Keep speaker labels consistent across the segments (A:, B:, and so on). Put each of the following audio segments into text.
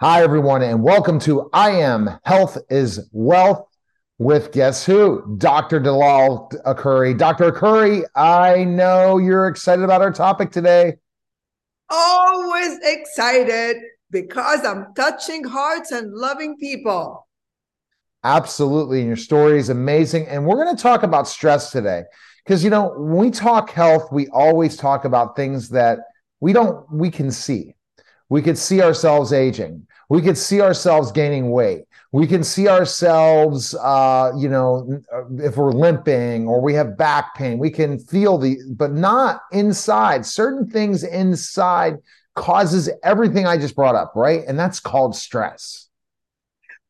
A: Hi, everyone, and welcome to I Am Health is Wealth with guess who? Dr. Dalal Akoury. Dr. Akoury, I know you're excited about our topic today.
B: Always excited because I'm touching hearts and loving people.
A: Absolutely. And your story is amazing. And we're going to talk about stress today. Because, you know, when we talk health, we always talk about things that we don't, we can see. We could see ourselves aging. We could see ourselves gaining weight. We can see ourselves uh, you know if we're limping or we have back pain we can feel the but not inside. Certain things inside causes everything i just brought up right? And that's called stress.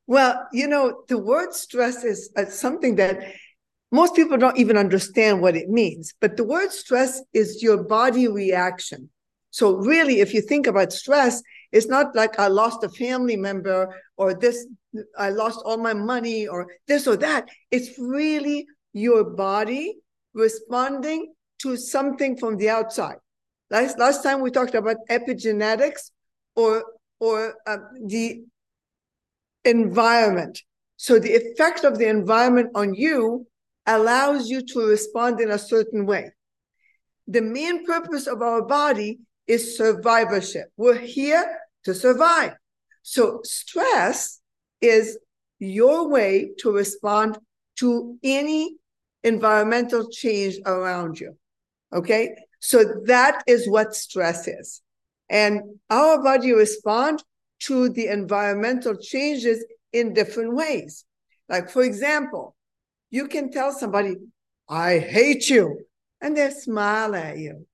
B: Well you know the word stress is uh, something that most people don't even understand what it means but the word stress is your body reaction so really if you think about stress it's not like I lost a family member or this, I lost all my money or this or that. It's really your body responding to something from the outside. Last, last time we talked about epigenetics or, or uh, the environment. So the effect of the environment on you allows you to respond in a certain way. The main purpose of our body is survivorship. We're here to survive. So stress is your way to respond to any environmental change around you. Okay. So that is what stress is. And our body respond to the environmental changes in different ways. Like, for example, you can tell somebody, I hate you, and they smile at you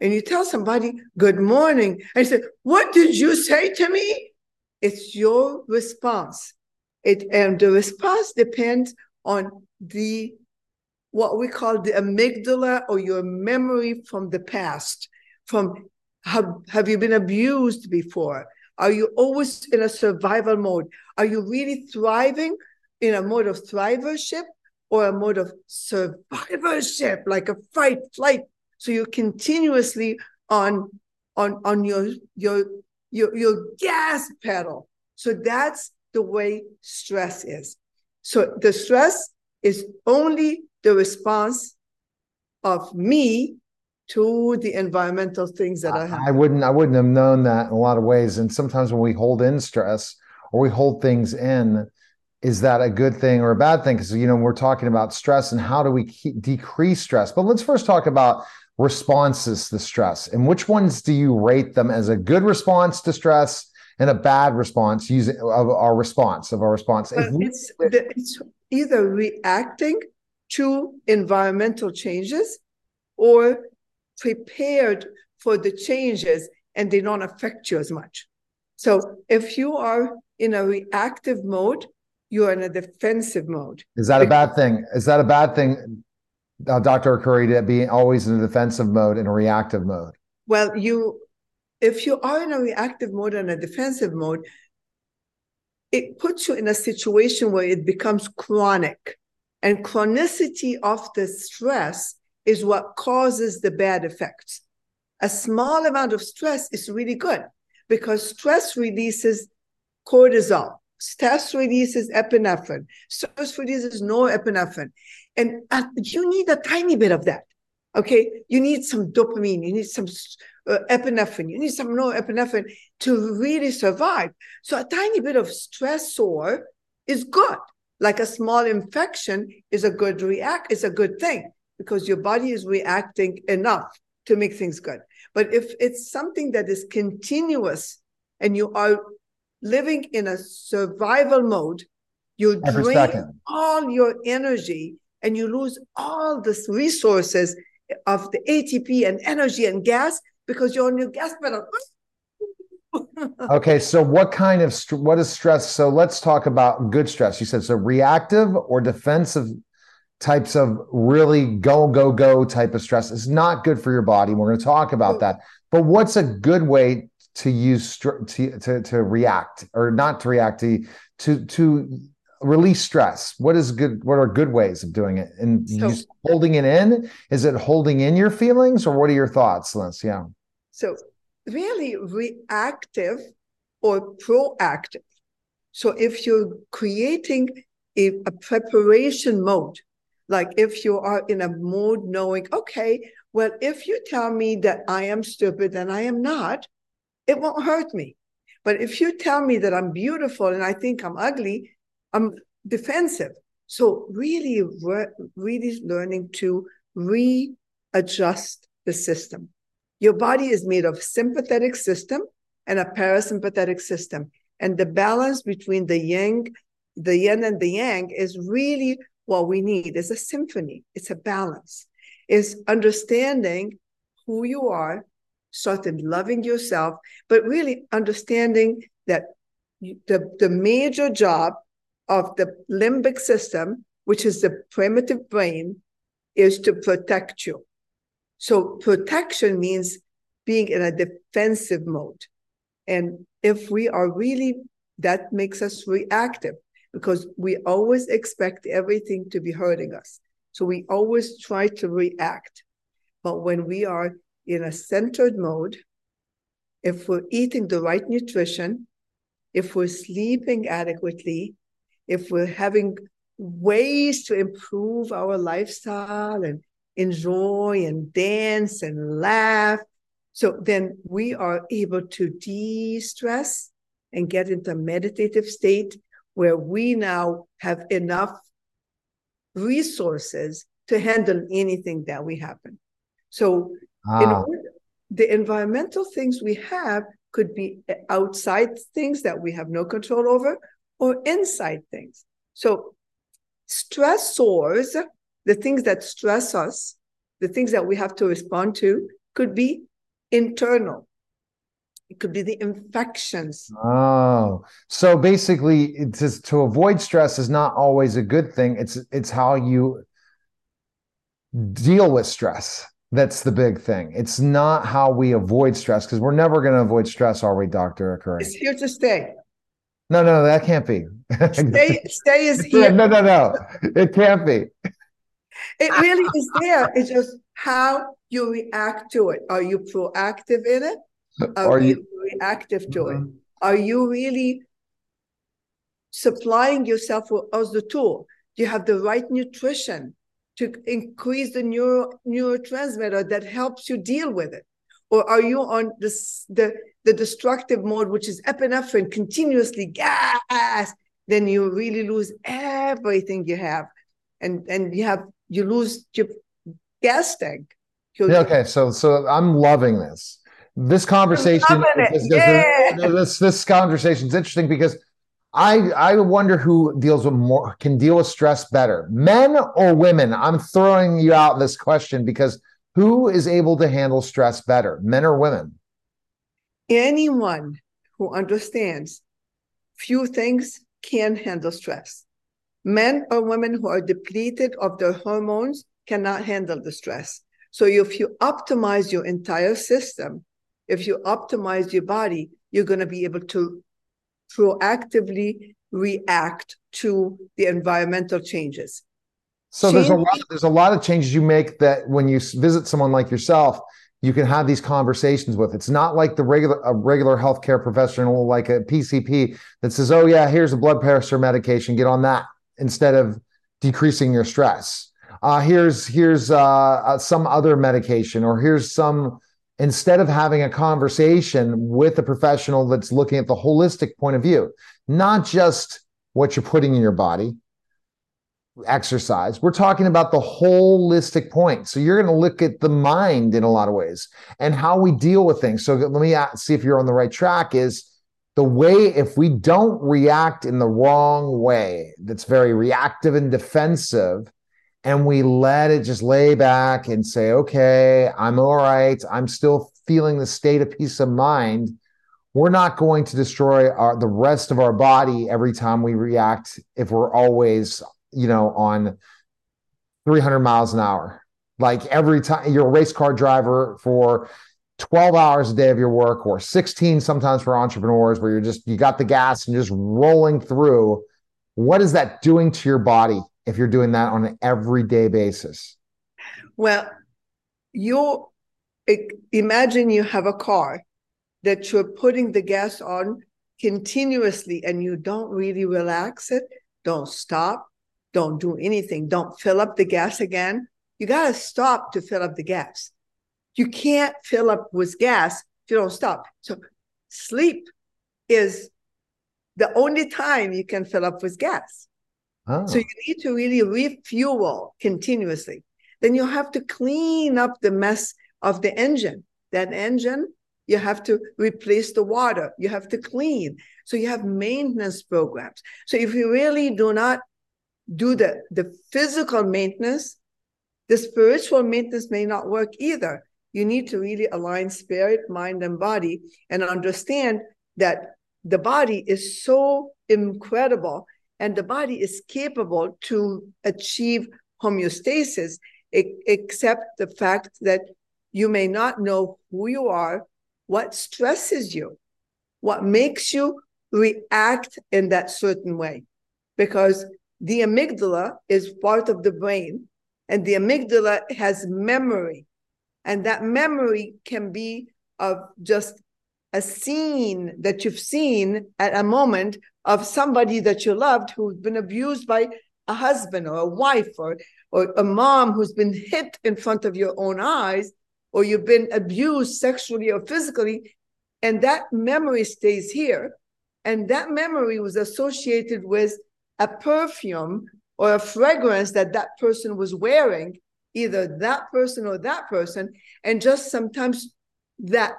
B: and you tell somebody, Good morning, and say, What did you say to me? It's your response. It and the response depends on the what we call the amygdala or your memory from the past. From have, have you been abused before? Are you always in a survival mode? Are you really thriving in a mode of thrivership or a mode of survivorship, like a fight, flight, so you're continuously on on on your your your your gas pedal. So that's the way stress is. So the stress is only the response of me to the environmental things that I, I have.
A: I wouldn't I wouldn't have known that in a lot of ways. And sometimes when we hold in stress or we hold things in, is that a good thing or a bad thing? Because you know we're talking about stress and how do we keep, decrease stress. But let's first talk about responses to stress? And which ones do you rate them as a good response to stress and a bad response? Using of our response of our response.
B: We, it's, it's either reacting to environmental changes or prepared for the changes and they don't affect you as much. So if you are in a reactive mode you're in a defensive mode.
A: Is that a bad thing? Is that a bad thing uh, Dr. Akoury to be always in a defensive mode and a reactive mode?
B: Well, you, if you are in a reactive mode and a defensive mode, it puts you in a situation where it becomes chronic. And chronicity of the stress is what causes the bad effects. A small amount of stress is really good because stress releases cortisol. Stress releases epinephrine. Stress releases norepinephrine. And uh, you need a tiny bit of that. Okay. You need some dopamine, you need some uh, epinephrine, you need some norepinephrine to really survive. So a tiny bit of stressor is good. Like a small infection is a good react, is a good thing because your body is reacting enough to make things good. But if it's something that is continuous and you are living in a survival mode, you drain all your energy and you lose all the resources of the ATP and energy and gas because you're on your gas pedal.
A: okay, so what kind of what is stress? So let's talk about good stress. You said so reactive or defensive types of really go go go type of stress is not good for your body. We're going to talk about that. But what's a good way to use to to, to react or not to react to to to release stress what is good what are good ways of doing it and so, holding it in is it holding in your feelings or what are your thoughts liz yeah
B: so really reactive or proactive. So if you're creating a, a preparation mode, like if you are in a mode knowing, okay, well, if you tell me that I am stupid and I am not, it won't hurt me. But if you tell me that I'm beautiful and I think I'm ugly, I'm defensive. So really, really learning to readjust the system. Your body is made of sympathetic system and a parasympathetic system. And the balance between the yang, the yin and the yang is really what we need. It's a symphony. It's a balance. Is understanding who you are, starting loving yourself, but really understanding that the, the major job of the limbic system, which is the primitive brain, is to protect you. So protection means being in a defensive mode. And if we are really, that makes us reactive because we always expect everything to be hurting us. So we always try to react. But when we are in a centered mode, if we're eating the right nutrition, if we're sleeping adequately, if we're having ways to improve our lifestyle and enjoy and dance and laugh. So then we are able to de stress and get into a meditative state where we now have enough resources to handle anything that we happen. So ah. order, the environmental things we have could be outside things that we have no control over or inside things. So stressors the things that stress us, the things that we have to respond to, could be internal. It could be the infections.
A: Oh, so basically, it's to avoid stress is not always a good thing. It's it's how you deal with stress. That's the big thing. It's not how we avoid stress because we're never going to avoid stress, are we, Doctor Akoury?
B: It's here to stay.
A: No, no, that can't be.
B: Stay, stay is here.
A: no, no, no. It can't be.
B: It really is there. It's just how you react to it. Are you proactive in it? Are, Are you, you, reactive to mm-hmm. it? Are you really supplying yourself as the tool? Do you have the right nutrition to increase the neuro, neurotransmitter that helps you deal with it? Or are you on this, the, the destructive mode, which is epinephrine, continuously gas? Then you really lose everything you have. And, and you have you lose your gas tank.
A: Yeah, okay, so so I'm loving this. This conversation, this, yeah. this this conversation is interesting because I I wonder who deals with more can deal with stress better, men or women. I'm throwing you out this question because who is able to handle stress better, men or women?
B: Anyone who understands few things can handle stress. Men or women who are depleted of their hormones cannot handle the stress. So if you optimize your entire system, if you optimize your body, you're going to be able to proactively react to the environmental changes.
A: So Change- there's a lot there's a lot of changes you make that when you visit someone like yourself, you can have these conversations with. It's not like the regular a regular healthcare professional like a PCP that says, "Oh yeah, here's a blood pressure medication, get on that." instead of decreasing your stress. Uh, here's here's uh, uh, some other medication, or here's some. Instead of having a conversation with a professional that's looking at the holistic point of view, not just what you're putting in your body, exercise. We're talking about the holistic point. So you're going to look at the mind in a lot of ways and how we deal with things. So let me see if you're on the right track. Is the way if we don't react in the wrong way that's very reactive and defensive and we let it just lay back and say okay i'm all right i'm still feeling the state of peace of mind we're not going to destroy our, the rest of our body every time we react if we're always you know on 300 miles an hour. Like every time you're a race car driver for 12 hours a day of your work or 16 sometimes for entrepreneurs where you're just you got the gas and just rolling through. What is that doing to your body if you're doing that on an everyday basis?
B: Well you imagine you have a car that you're putting the gas on continuously and you don't really relax it, don't stop, don't do anything, don't fill up the gas again, you got to stop to fill up the gas. You can't fill up with gas if you don't stop. So sleep is the only time you can fill up with gas. Oh. So ah. you need to really refuel continuously. Then you have to clean up the mess of the engine. That engine, you have to replace the water, you have to clean. So you have maintenance programs. So if you really do not do the, the physical maintenance, the spiritual maintenance may not work either. You need to really align spirit, mind, and body and understand that the body is so incredible and the body is capable to achieve homeostasis, except the fact that you may not know who you are, what stresses you, what makes you react in that certain way. Because the amygdala is part of the brain, and the amygdala has memory. And that memory can be of just a scene that you've seen at a moment of somebody that you loved who's been abused by a husband or a wife or, or a mom who's been hit in front of your own eyes or you've been abused sexually or physically and that memory stays here and that memory was associated with a perfume or a fragrance that that person was wearing either that person or that person and just sometimes that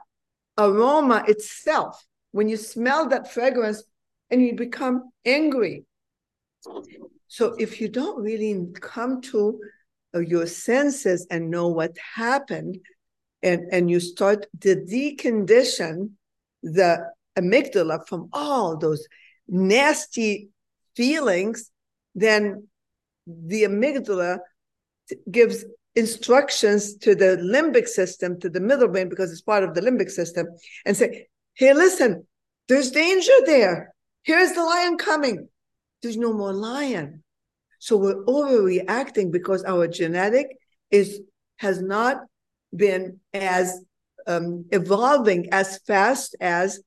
B: aroma itself, when you smell that fragrance and you become angry. So if you don't really come to uh, your senses and know what happened, and, and you start to decondition the amygdala from all those nasty feelings, then the amygdala gives instructions to the limbic system, to the middle brain, because it's part of the limbic system, and say, hey, listen, there's danger there. Here's the lion coming. There's no more lion. So we're overreacting because our genetic is has not been as um, evolving as fast as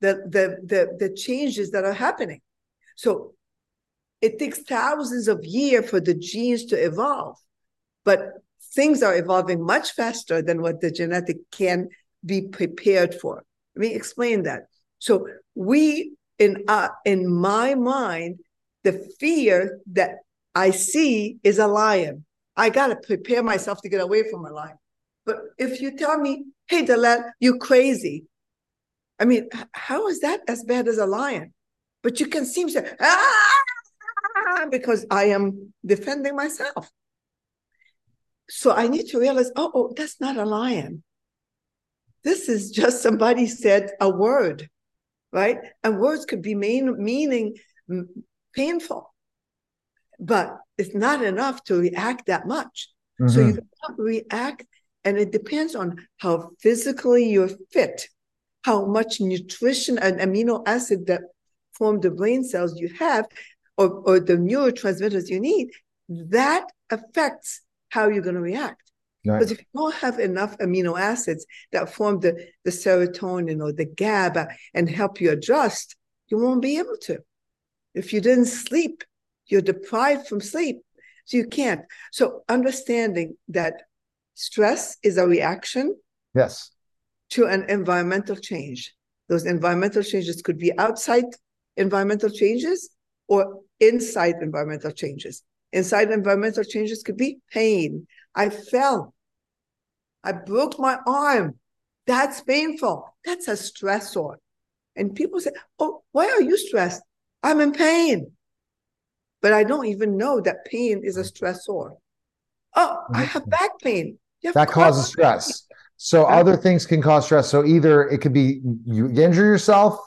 B: the, the the the changes that are happening. So it takes thousands of years for the genes to evolve but things are evolving much faster than what the genetic can be prepared for. Let me explain that. So we in uh, in my mind, the fear that I see is a lion. I gotta prepare myself to get away from a lion. But if you tell me, "Hey, Dalal, you crazy," I mean, how is that as bad as a lion? But you can seem to say, ah, because I am defending myself. So I need to realize, oh, oh, that's not a lion. This is just somebody said a word, right? And words could be mean, meaning painful, but it's not enough to react that much. Mm-hmm. So you react, and it depends on how physically you're fit, how much nutrition and amino acid that form the brain cells you have, or, or the neurotransmitters you need. That affects how you're going to react. Right. Because if you don't have enough amino acids that form the, the serotonin or the GABA and help you adjust, you won't be able to. If you didn't sleep, you're deprived from sleep. So you can't. So understanding that stress is a reaction.
A: Yes.
B: To an environmental change. Those environmental changes could be outside environmental changes or inside environmental changes. Inside environmental changes could be pain. I fell. I broke my arm. That's painful. That's a stressor. And people say, Oh, why are you stressed? I'm in pain. But I don't even know that pain is a stressor. Oh, I have mm-hmm. back pain.
A: That causes stress. So other things can cause stress. So either it could be you injure yourself,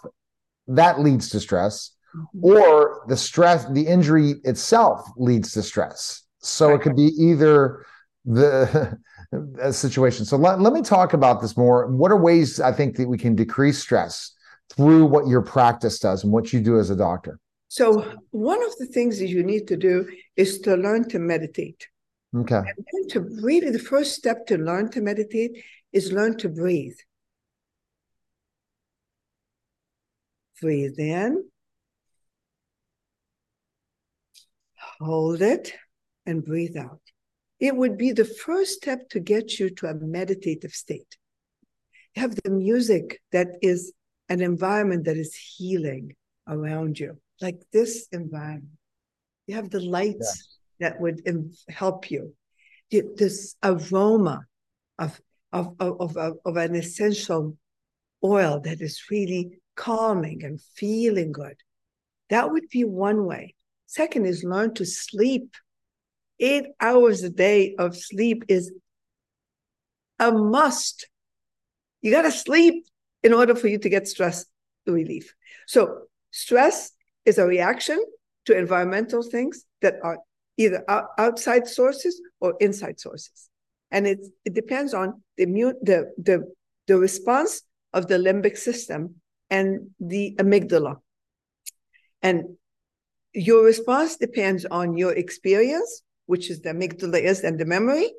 A: that leads to stress mm-hmm. or the stress, the injury itself leads to stress. So right. it could be either the situation. So let, let me talk about this more. What are ways I think that we can decrease stress through what your practice does and what you do as a doctor?
B: So one of the things that you need to do is to learn to meditate.
A: Okay.
B: And to really the first step to learn to meditate is learn to breathe. Breathe in. Hold it and breathe out. It would be the first step to get you to a meditative state. You have the music that is an environment that is healing around you, like this environment. You have the lights that would help you. This aroma of, of, of, of, of an essential oil that is really calming and feeling good. That would be one way. Second is learn to sleep. Eight hours a day of sleep is a must. You got to sleep in order for you to get stress relief. So, stress is a reaction to environmental things that are either outside sources or inside sources. And it, it depends on the, immune, the, the, the response of the limbic system and the amygdala. And your response depends on your experience, which is the amygdala is and the memory,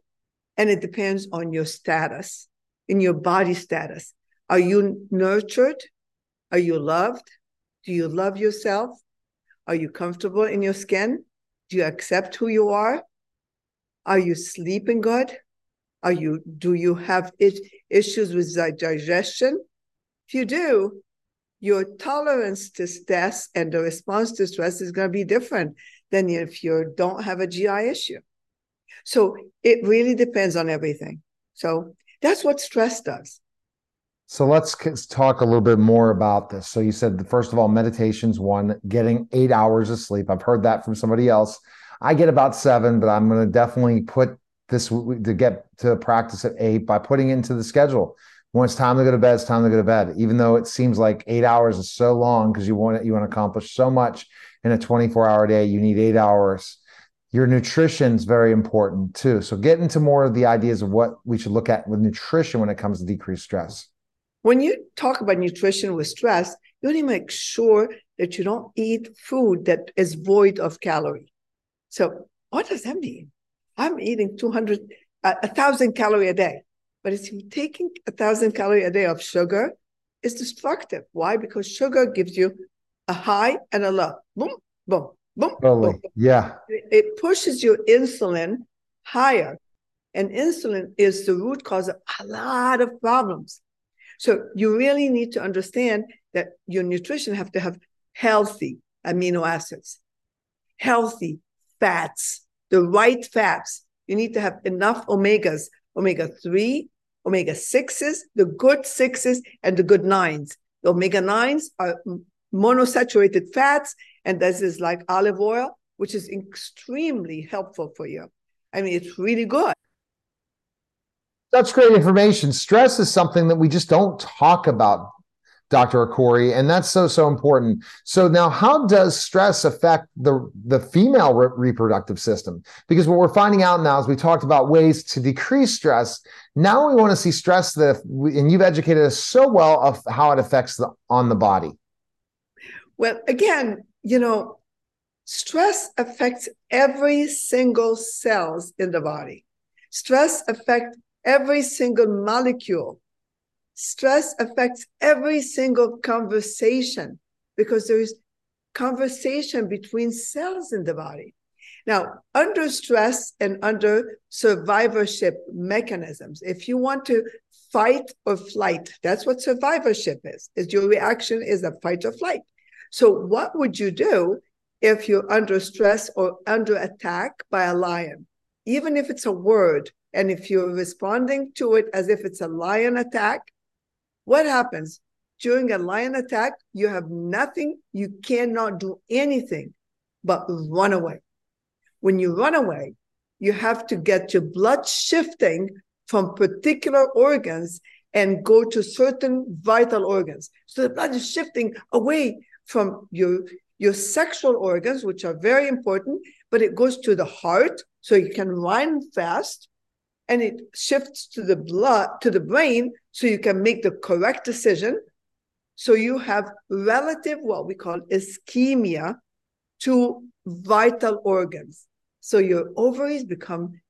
B: and it depends on your status, in your body status. Are you nurtured? Are you loved? Do you love yourself? Are you comfortable in your skin? Do you accept who you are? Are you sleeping good? Are you do you have issues with digestion? If you do, your tolerance to stress and the response to stress is going to be different than if you don't have a GI issue. So it really depends on everything. So that's what stress does.
A: So let's talk a little bit more about this. So you said, first of all, meditation's one, getting eight hours of sleep. I've heard that from somebody else. I get about seven, but I'm going to definitely put this to get to practice at eight by putting into the schedule when it's time to go to bed, it's time to go to bed. Even though it seems like eight hours is so long because you want you want to accomplish so much in a 24 hour day, you need eight hours. Your nutrition is very important too. So get into more of the ideas of what we should look at with nutrition when it comes to decreased stress.
B: When you talk about nutrition with stress, you need to make sure that you don't eat food that is void of calorie. So what does that mean? I'm eating 200, uh, 1,000 calorie a day. But it's taking a thousand calorie a day of sugar is destructive. Why? Because sugar gives you a high and a low. Boom, boom, boom.
A: Totally.
B: Boom.
A: Yeah.
B: It pushes your insulin higher. And insulin is the root cause of a lot of problems. So you really need to understand that your nutrition have to have healthy amino acids, healthy fats, the right fats. You need to have enough omegas, omega 3, omega 6s, the good 6s, and the good 9s. The omega 9s are monosaturated fats, and this is like olive oil, which is extremely helpful for you. I mean, it's really good.
A: That's great information. Stress is something that we just don't talk about Dr. Akoury, and that's so so important. So now, how does stress affect the the female re- reproductive system? Because what we're finding out now is we talked about ways to decrease stress. Now we want to see stress that, and you've educated us so well of how it affects the on the body.
B: Well, again, you know, stress affects every single cells in the body. Stress affects every single molecule Stress affects every single conversation because there is conversation between cells in the body. Now, under stress and under survivorship mechanisms, if you want to fight or flight, that's what survivorship is, is your reaction is a fight or flight. So what would you do if you're under stress or under attack by a lion? Even if it's a word, and if you're responding to it as if it's a lion attack, what happens? During a lion attack, you have nothing, you cannot do anything but run away. When you run away, you have to get your blood shifting from particular organs and go to certain vital organs. So the blood is shifting away from your, your sexual organs, which are very important, but it goes to the heart so you can run fast and it shifts to the blood to the brain so you can make the correct decision so you have relative what we call ischemia to vital organs so your ovaries become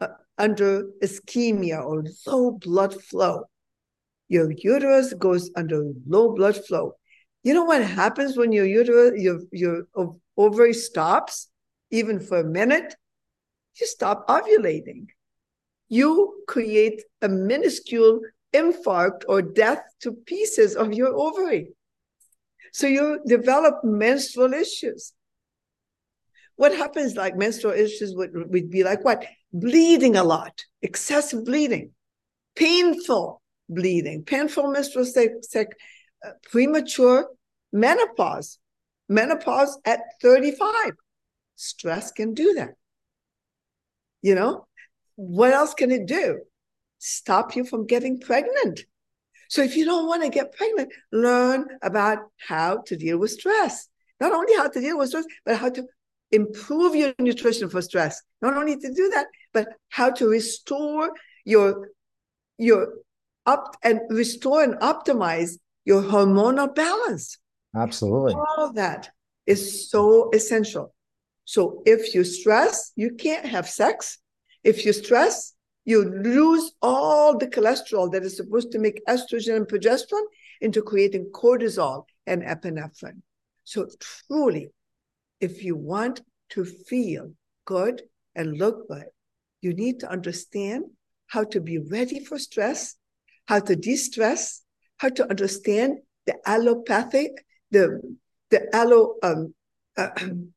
B: uh, under ischemia or low blood flow your uterus goes under low blood flow You know what happens when your uterus, your, your ovary stops, even for a minute? You stop ovulating. You create a minuscule infarct or death to pieces of your ovary. So you develop menstrual issues. What happens like menstrual issues would, would be like what? Bleeding a lot, excessive bleeding, painful bleeding, painful menstrual cycle, uh, premature menopause, menopause at 35. Stress can do that. You know, what else can it do? Stop you from getting pregnant. So if you don't want to get pregnant, learn about how to deal with stress. Not only how to deal with stress, but how to improve your nutrition for stress. Not only to do that, but how to restore your your up and restore and optimize your hormonal balance.
A: Absolutely.
B: All that is so essential. So if you stress, you can't have sex. If you stress, you lose all the cholesterol that is supposed to make estrogen and progesterone into creating cortisol and epinephrine. So truly, if you want to feel good and look good, you need to understand how to be ready for stress, how to de-stress, how to understand the allopathic, the the allo um, uh,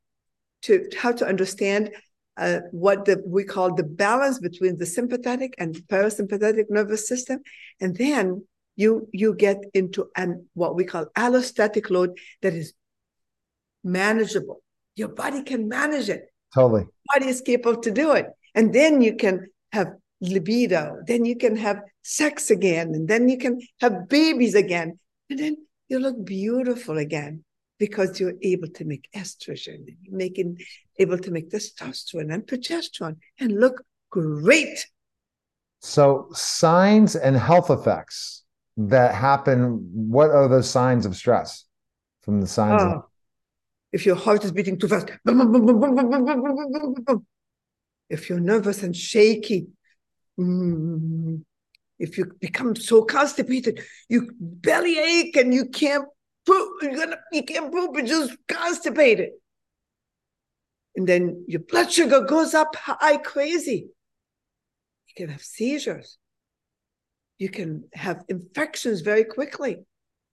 B: to how to understand uh, what the, we call the balance between the sympathetic and parasympathetic nervous system, and then you you get into an what we call allostatic load that is manageable. Your body can manage it.
A: Totally.
B: Body is capable to do it, and then you can have libido. Then you can have sex again, and then you can have babies again, and then you look beautiful again because you're able to make estrogen, making able to make testosterone and progesterone and look great.
A: So signs and health effects that happen, what are those signs of stress from the signs? Oh,
B: of- if your heart is beating too fast, if you're nervous and shaky, if you become so constipated, you belly ache and you can't poop, you're gonna you can't poop, you're just constipated. And then your blood sugar goes up high crazy. You can have seizures. You can have infections very quickly.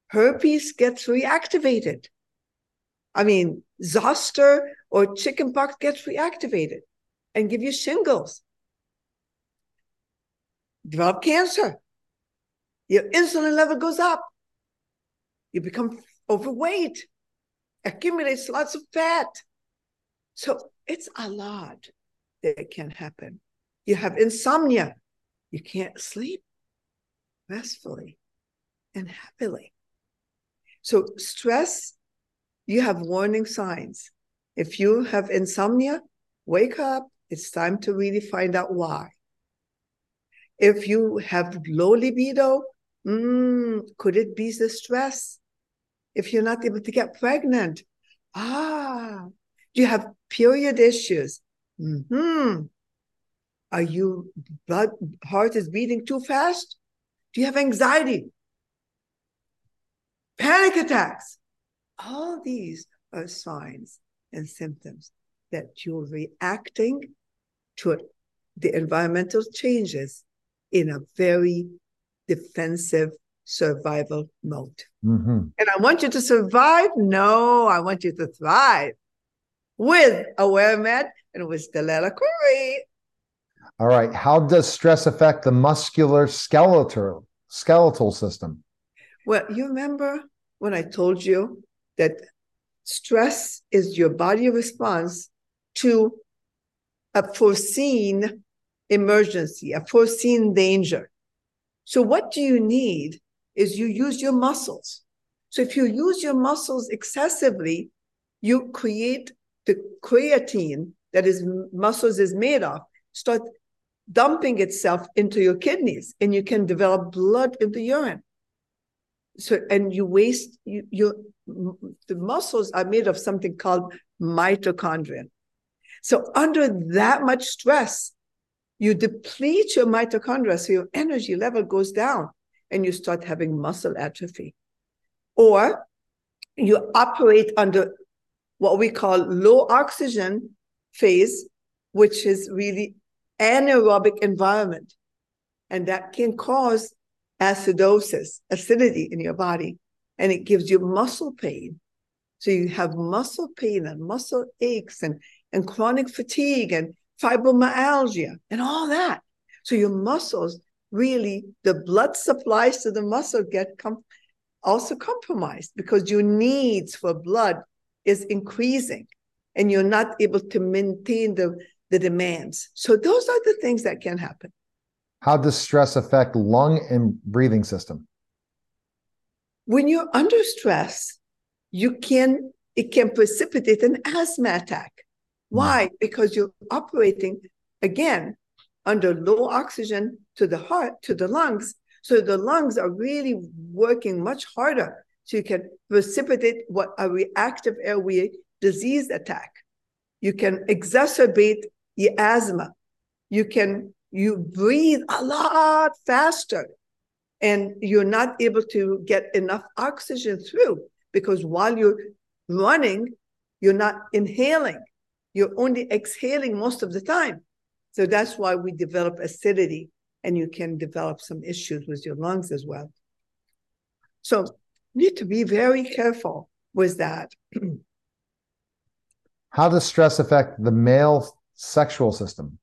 B: Herpes gets reactivated. I mean, zoster or chickenpox gets reactivated and give you shingles. Develop cancer. Your insulin level goes up you become overweight, accumulates lots of fat. So it's a lot that can happen. You have insomnia, you can't sleep restfully and happily. So, stress, you have warning signs. If you have insomnia, wake up. It's time to really find out why. If you have low libido, mm, could it be the stress? If you're not able to get pregnant. Ah, do you have period issues? Hmm. Are you blood heart is beating too fast? Do you have anxiety? Panic attacks. All these are signs and symptoms that you're reacting to the environmental changes in a very defensive survival mode. Mm-hmm. And I want you to survive. No, I want you to thrive with AwareMed and with Dalal Akoury.
A: All right. How does stress affect the muscular skeletal skeletal system?
B: Well, you remember when I told you that stress is your body response to a foreseen emergency, a foreseen danger. So, what do you need is you use your muscles. So if you use your muscles excessively, you create the creatine that is muscles is made of start dumping itself into your kidneys and you can develop blood in the urine. So and you waste you, your the muscles are made of something called mitochondria so under that much stress you deplete your mitochondria so your energy level goes down and you start having muscle atrophy. Or you operate under what we call low oxygen phase, which is really anaerobic environment. And that can cause acidosis, acidity in your body, and it gives you muscle pain. So you have muscle pain and muscle aches and, and chronic fatigue and fibromyalgia and all that. So your muscles really, the blood supplies to the muscle get com- also compromised because your needs for blood is increasing and you're not able to maintain the, the demands. So those are the things that can happen.
A: How does stress affect lung and breathing system?
B: When you're under stress, you can it can precipitate an asthma attack. Why? Mm. Because you're operating again under low oxygen to the heart, to the lungs. So the lungs are really working much harder. So you can precipitate what a reactive airway disease attack. You can exacerbate the asthma. You can you breathe a lot faster and you're not able to get enough oxygen through because while you're running, you're not inhaling. You're only exhaling most of the time. So that's why we develop acidity and you can develop some issues with your lungs as well. So you need to be very careful with that.
A: How does stress affect the male sexual system?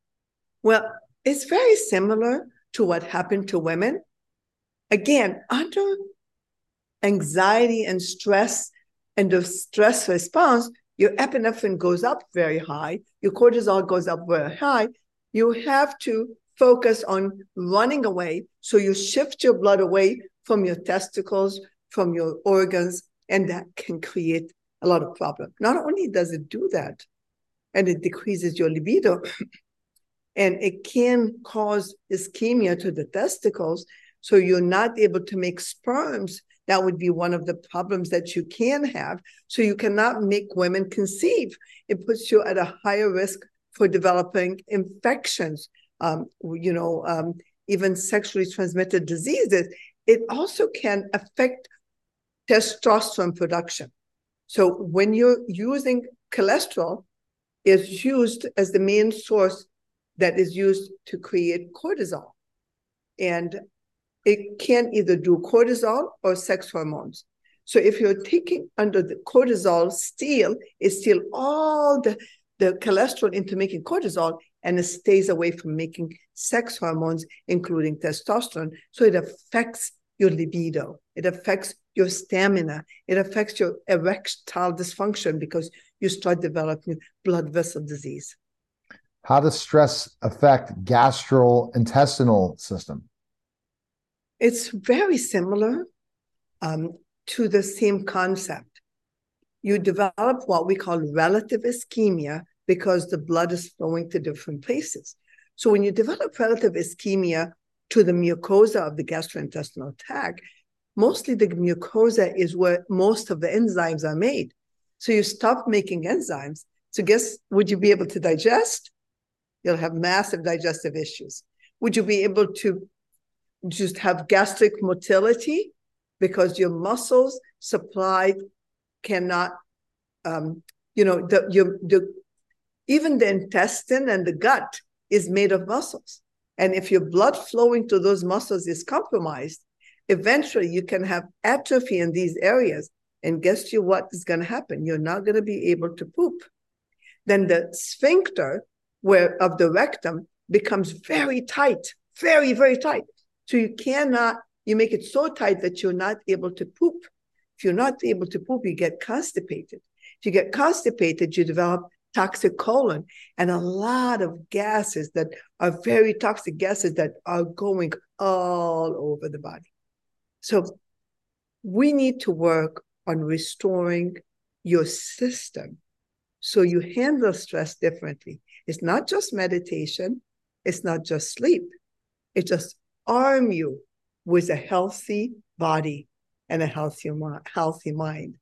B: Well, it's very similar to what happened to women. Again, under anxiety and stress and the stress response, your epinephrine goes up very high, your cortisol goes up very high. You have to focus on running away. So you shift your blood away from your testicles, from your organs, and that can create a lot of problem. Not only does it do that, and it decreases your libido, and it can cause ischemia to the testicles. So you're not able to make sperms. That would be one of the problems that you can have. So you cannot make women conceive. It puts you at a higher risk for developing infections, um, you know, um, even sexually transmitted diseases. It also can affect testosterone production. So when you're using cholesterol, it's used as the main source that is used to create cortisol. And it can either do cortisol or sex hormones. So if you're taking under the cortisol steal, it steal all the, the cholesterol into making cortisol and it stays away from making sex hormones, including testosterone. So it affects your libido. It affects your stamina. It affects your erectile dysfunction because you start developing blood vessel disease.
A: How does stress affect gastrointestinal system?
B: It's very similar um, to the same concept. You develop what we call relative ischemia because the blood is flowing to different places. So when you develop relative ischemia to the mucosa of the gastrointestinal tract, mostly the mucosa is where most of the enzymes are made. So you stop making enzymes. So guess would you be able to digest? you'll have massive digestive issues. Would you be able to just have gastric motility because your muscles supply cannot, um, you know, the, your, the, even the intestine and the gut is made of muscles. And if your blood flowing to those muscles is compromised, eventually you can have atrophy in these areas. And guess you what is going to happen? You're not going to be able to poop. Then the sphincter, where of the rectum becomes very tight, very, very tight. So you cannot, you make it so tight that you're not able to poop. If you're not able to poop, you get constipated. If you get constipated, you develop toxic colon and a lot of gases that are very toxic gases that are going all over the body. So we need to work on restoring your system so you handle stress differently. It's not just meditation, it's not just sleep. It just arm you with a healthy body and a healthy, healthy mind.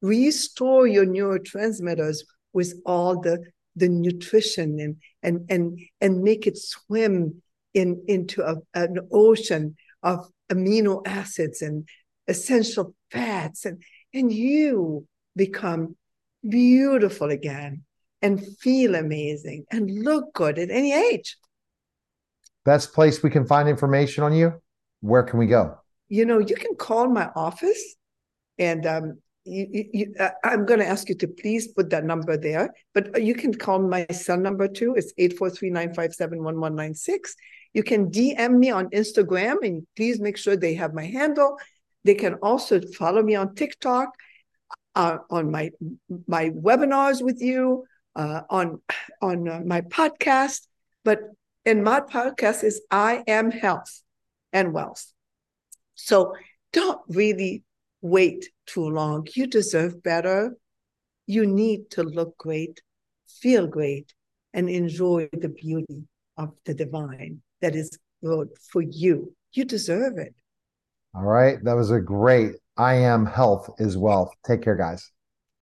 B: Restore your neurotransmitters with all the, the nutrition and, and, and, and make it swim in, into a, an ocean of amino acids and essential fats and, and you become beautiful again and feel amazing and look good at any age.
A: Best place we can find information on you? Where can we go?
B: You know, you can call my office and um, you, you, uh, I'm going to ask you to please put that number there, but you can call my cell number too. It's 843-957-1196. You can DM me on Instagram and please make sure they have my handle. They can also follow me on TikTok, uh, on my my webinars with you, uh, on on uh, my podcast. But in my podcast is I am health and wealth. So don't really wait too long. You deserve better. You need to look great, feel great, and enjoy the beauty of the divine that is good for you. You deserve it.
A: All right. That was a great I am health is wealth. Take care, guys.